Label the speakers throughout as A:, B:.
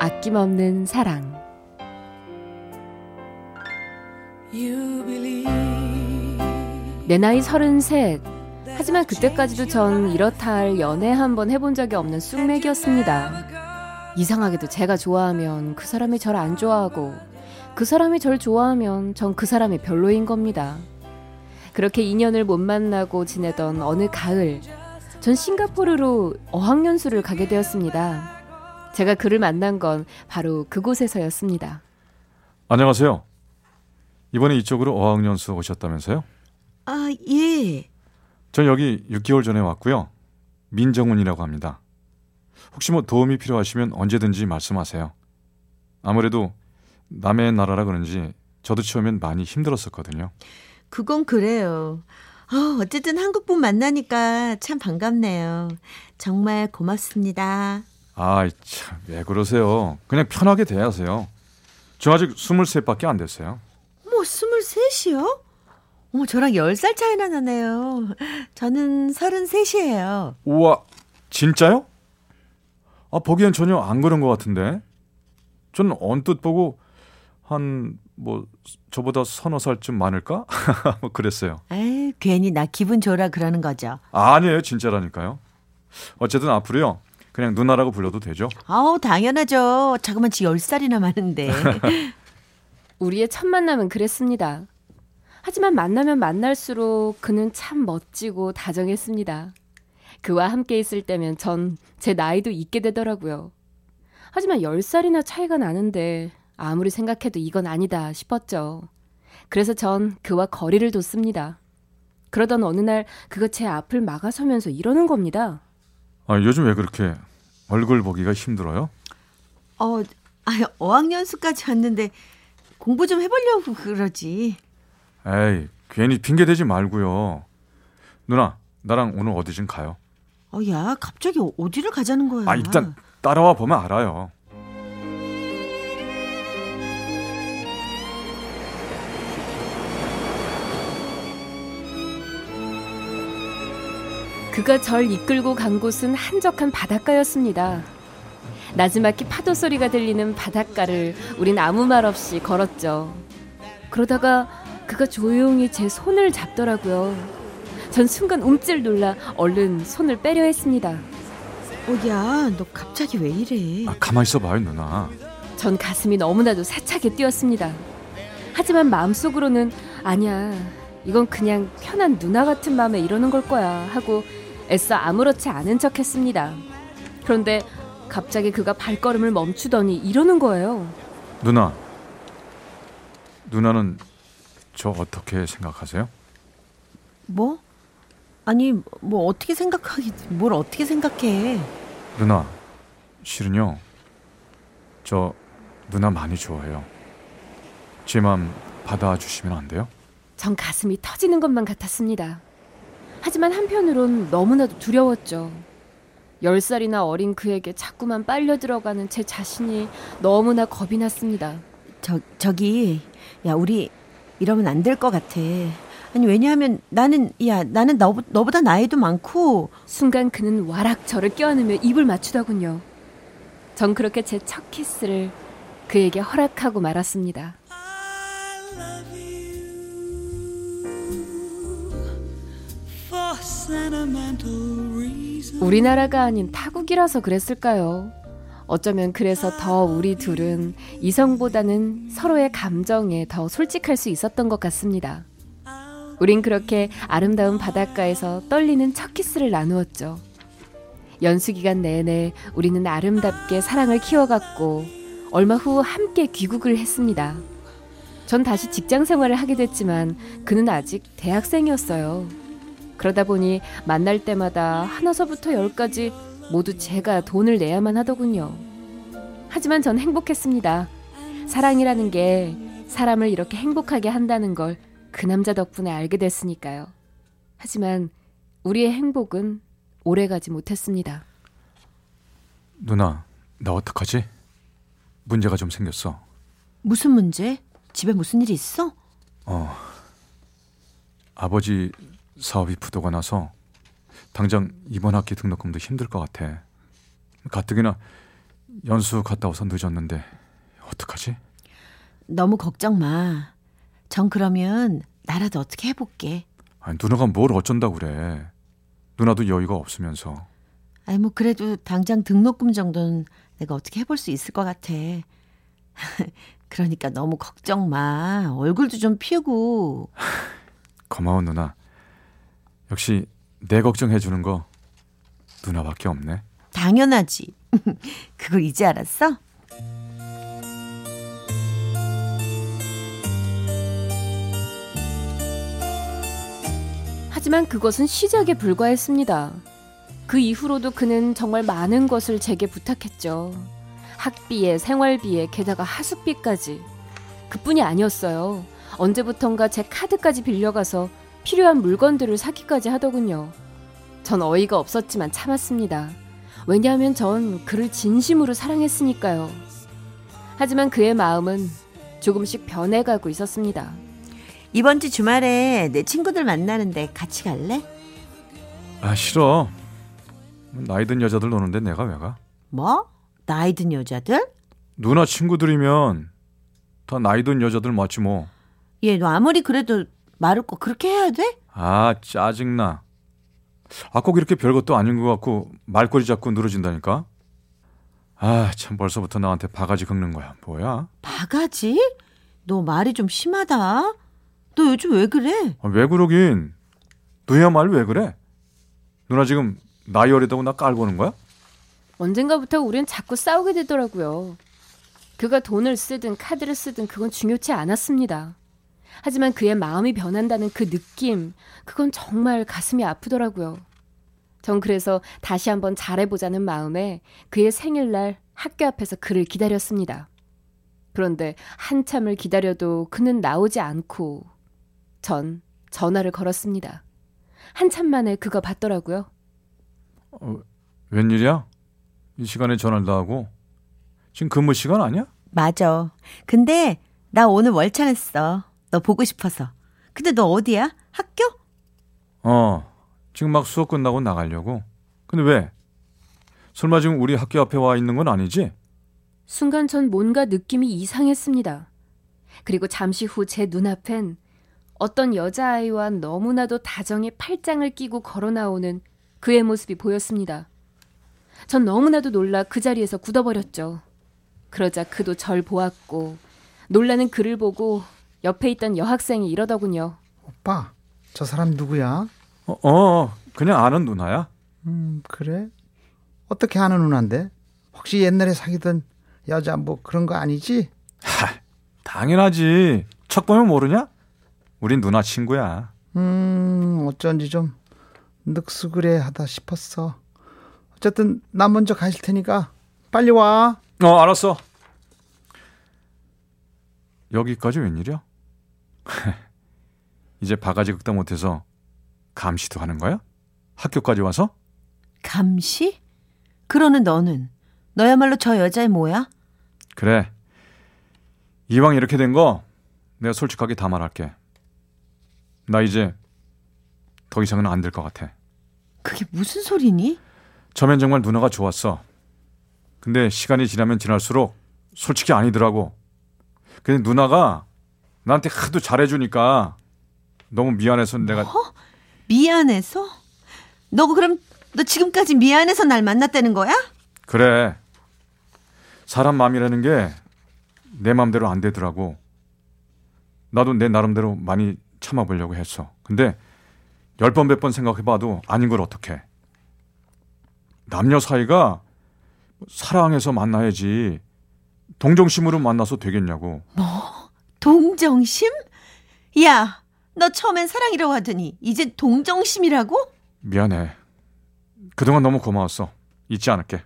A: 아낌없는 사랑 내 나이 33 하지만 그때까지도 전 이렇다 할 연애 한 번 해본 적이 없는 쑥맥이었습니다. 이상하게도 제가 좋아하면 그 사람이 저를 안 좋아하고 그 사람이 저를 좋아하면 전 그 사람이 별로인 겁니다. 그렇게 인연을 못 만나고 지내던 어느 가을 전 싱가포르로 어학연수를 가게 되었습니다. 제가 그를 만난 건 바로 그곳에서였습니다.
B: 안녕하세요. 이번에 이쪽으로 어학연수 오셨다면서요?
C: 아, 예.
B: 전 여기 6개월 전에 왔고요. 민정훈이라고 합니다. 혹시 뭐 도움이 필요하시면 언제든지 말씀하세요. 아무래도 남의 나라라 그런지 저도 처음엔 많이 힘들었었거든요.
C: 그건 그래요. 어, 어쨌든 한국분 만나니까 참 반갑네요. 정말 고맙습니다.
B: 아이, 참, 왜 그러세요? 그냥 편하게 대하세요. 저 아직 23밖에 안 됐어요.
C: 뭐, 23이요? 어머, 저랑 10살 차이나 나네요. 저는 33이에요.
B: 우와, 진짜요? 아, 보기엔 전혀 안 그런 것 같은데. 전 언뜻 보고 한, 뭐, 저보다 서너 살쯤 많을까? 뭐, 그랬어요.
C: 에이, 괜히 나 기분 좋으라 그러는 거죠.
B: 아니에요, 진짜라니까요. 어쨌든 앞으로요. 그냥 누나라고 불러도 되죠?
C: 아우, 당연하죠. 자그만치 10살이나 많은데.
A: 우리의 첫 만남은 그랬습니다. 하지만 만나면 만날수록 그는 참 멋지고 다정했습니다. 그와 함께 있을 때면 전 제 나이도 잊게 되더라고요. 하지만 10살이나 차이가 나는데 아무리 생각해도 이건 아니다 싶었죠. 그래서 전 그와 거리를 뒀습니다. 그러던 어느 날 그가 제 앞을 막아서면서 이러는 겁니다.
B: 아, 요즘 왜 그렇게 얼굴 보기가 힘들어요?
C: 어, 아, 어학연수까지 왔는데 공부 좀 해보려고 그러지.
B: 에이, 괜히 핑계 대지 말고요. 누나, 나랑 오늘 어디 좀 가요.
C: 어, 야, 갑자기 어디를 가자는 거야?
B: 아, 일단 따라와 보면 알아요.
A: 그가 절 이끌고 간 곳은 한적한 바닷가였습니다. 나지막히 파도 소리가 들리는 바닷가를 우린 아무 말 없이 걸었죠. 그러다가 그가 조용히 제 손을 잡더라고요. 전 순간 움찔 놀라 얼른 손을 빼려 했습니다.
C: 어, 야, 너 갑자기 왜 이래?
B: 아, 가만 있어 봐요, 누나.
A: 전 가슴이 너무나도 사차게 뛰었습니다. 하지만 마음속으로는 아니야. 이건 그냥 편한 누나 같은 마음에 이러는 걸 거야 하고 애써 아무렇지 않은 척 했습니다. 그런데 갑자기 그가 발걸음을 멈추더니 이러는 거예요.
B: 누나. 누나는 저 어떻게 생각하세요?
C: 뭐? 아니, 뭐 어떻게 생각하기, 뭘 어떻게 생각해?
B: 누나, 실은요. 저 누나 많이 좋아해요. 제 맘 받아주시면 안 돼요?
A: 전 가슴이 터지는 것만 같았습니다. 하지만 한편으론 너무나도 두려웠죠. 10살이나 어린 그에게 자꾸만 빨려 들어가는 제 자신이 너무나 겁이 났습니다.
C: 저, 저기, 야, 우리 이러면 안 될 것 같아. 아니, 왜냐하면 나는, 야, 나는 너, 너보다 나이도 많고.
A: 순간 그는 와락 저를 껴안으며 입을 맞추더군요. 전 그렇게 제 첫 키스를 그에게 허락하고 말았습니다. 우리나라가 아닌 타국이라서 그랬을까요? 어쩌면 그래서 더 우리 둘은 이성보다는 서로의 감정에 더 솔직할 수 있었던 것 같습니다. 우린 그렇게 아름다운 바닷가에서 떨리는 첫 키스를 나누었죠. 연수 기간 내내 우리는 아름답게 사랑을 키워갔고 얼마 후 함께 귀국을 했습니다. 전 다시 직장 생활을 하게 됐지만 그는 아직 대학생이었어요. 그러다 보니 만날 때마다 하나서부터 열까지 모두 제가 돈을 내야만 하더군요. 하지만 전 행복했습니다. 사랑이라는 게 사람을 이렇게 행복하게 한다는 걸 그 남자 덕분에 알게 됐으니까요. 하지만 우리의 행복은 오래가지 못했습니다.
B: 누나, 나 어떡하지? 문제가 좀 생겼어.
C: 무슨 문제? 집에 무슨 일이 있어?
B: 어. 아버지 사업이 부도가 나서 당장 이번 학기 등록금도 힘들 것 같아. 가뜩이나 연수 갔다 와서 늦었는데 어떡하지?
C: 너무 걱정 마. 전 그러면 나라도 어떻게 해볼게.
B: 아니, 누나가 뭘 어쩐다 그래. 누나도 여유가 없으면서.
C: 아니 뭐 그래도 당장 등록금 정도는 내가 어떻게 해볼 수 있을 것 같아. 그러니까 너무 걱정 마. 얼굴도 좀 피우고.
B: 고마워 누나. 역시 내 걱정해 주는 거 누나밖에 없네.
C: 당연하지. 그걸 이제 알았어?
A: 하지만 그것은 시작에 불과했습니다. 그 이후로도 그는 정말 많은 것을 제게 부탁했죠. 학비에 생활비에 게다가 하숙비까지. 그뿐이 아니었어요. 언제부턴가 제 카드까지 빌려가서 필요한 물건들을 사기까지 하더군요. 전 어이가 없었지만 참았습니다. 왜냐하면 전 그를 진심으로 사랑했으니까요. 하지만 그의 마음은 조금씩 변해가고 있었습니다.
C: 이번 주 주말에 내 친구들 만나는데 같이 갈래?
B: 아 싫어. 나이 든 여자들 노는데 내가 왜 가?
C: 뭐? 나이 든 여자들?
B: 누나 친구들이면 다 나이 든 여자들 맞지 뭐.
C: 얘 너 아무리 그래도 말을 꼭 그렇게 해야 돼?
B: 아 짜증나. 아 꼭 이렇게 별것도 아닌 것 같고 말꼬리 잡고 늘어진다니까. 아 참 벌써부터 나한테 바가지 긁는 거야. 뭐야?
C: 바가지? 너 말이 좀 심하다. 너 요즘 왜 그래?
B: 아, 왜 그러긴? 너야말로 왜 그래? 누나 지금 나이 어리다고 나 깔보는 거야?
A: 언젠가부터 우린 자꾸 싸우게 되더라고요. 그가 돈을 쓰든 카드를 쓰든 그건 중요치 않았습니다. 하지만 그의 마음이 변한다는 그 느낌, 그건 정말 가슴이 아프더라고요. 전 그래서 다시 한번 잘해보자는 마음에 그의 생일날 학교 앞에서 그를 기다렸습니다. 그런데 한참을 기다려도 그는 나오지 않고 전 전화를 걸었습니다. 한참 만에 그가 받더라고요.
B: 어, 웬일이야? 이 시간에 전화를 다 하고 지금 근무 시간 아니야?
C: 맞아. 근데 나 오늘 월차 냈어. 너 보고 싶어서. 근데 너 어디야? 학교?
B: 어, 지금 막 수업 끝나고 나가려고. 근데 왜? 설마 지금 우리 학교 앞에 와 있는 건 아니지?
A: 순간 전 뭔가 느낌이 이상했습니다. 그리고 잠시 후 제 눈앞엔 어떤 여자아이와 너무나도 다정히 팔짱을 끼고 걸어 나오는 그의 모습이 보였습니다. 전 너무나도 놀라 그 자리에서 굳어버렸죠. 그러자 그도 절 보았고 놀라는 그를 보고 옆에 있던 여학생이 이러더군요.
D: 오빠, 저 사람 누구야?
B: 어, 어 그냥 아는 누나야.
D: 음, 그래? 어떻게 아는 누나인데? 혹시 옛날에 사귀던 여자 뭐 그런 거 아니지?
B: 하, 당연하지. 척 보면 모르냐? 우린 누나 친구야.
D: 음, 어쩐지 좀 늑수그레 하다 싶었어. 어쨌든 나 먼저 가실 테니까 빨리 와.
B: 어, 알았어. 여기까지 웬일이야? 이제 바가지 긁다 못해서 감시도 하는 거야? 학교까지 와서?
C: 감시? 그러는 너는 너야말로 저 여자의 뭐야?
B: 그래. 이왕 이렇게 된 거 내가 솔직하게 다 말할게. 나 이제 더 이상은 안 될 것 같아.
C: 그게 무슨 소리니?
B: 처음엔 정말 누나가 좋았어. 근데 시간이 지나면 지날수록 솔직히 아니더라고. 근데 누나가 나한테 하도 잘해주니까 너무 미안해서 내가
C: 어? 미안해서? 너 그럼 너 지금까지 미안해서 날 만났다는 거야?
B: 그래. 사람 마음이라는 게 내 마음대로 안 되더라고. 나도 내 나름대로 많이 참아보려고 했어. 근데 열 번, 백번 생각해봐도 아닌 걸 어떡해. 남녀 사이가 사랑해서 만나야지 동정심으로 만나서 되겠냐고.
C: 뭐? 동정심? 야, 너 처음엔 사랑이라고 하더니 이제 동정심이라고?
B: 미안해. 그동안 너무 고마웠어. 잊지 않을게.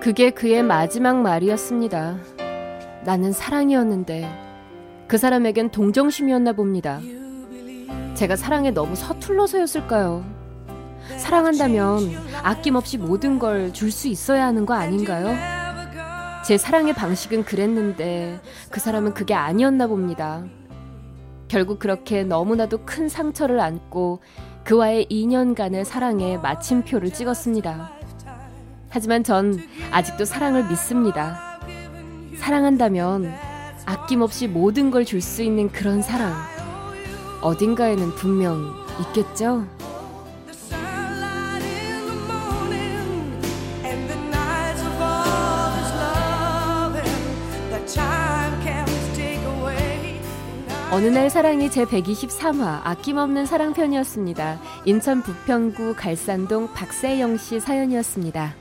A: 그게 그의 마지막 말이었습니다. 나는 사랑이었는데 그 사람에겐 동정심이었나 봅니다. 제가 사랑에 너무 서툴러서였을까요? 사랑한다면 아낌없이 모든 걸 줄 수 있어야 하는 거 아닌가요? 제 사랑의 방식은 그랬는데 그 사람은 그게 아니었나 봅니다. 결국 그렇게 너무나도 큰 상처를 안고 그와의 2년간의 사랑에 마침표를 찍었습니다. 하지만 전 아직도 사랑을 믿습니다. 사랑한다면 아낌없이 모든 걸 줄 수 있는 그런 사랑. 어딘가에는 분명 있겠죠? 어느 날 사랑이 제 123화 아낌없는 사랑편이었습니다. 인천 부평구 갈산동 박세영 씨 사연이었습니다.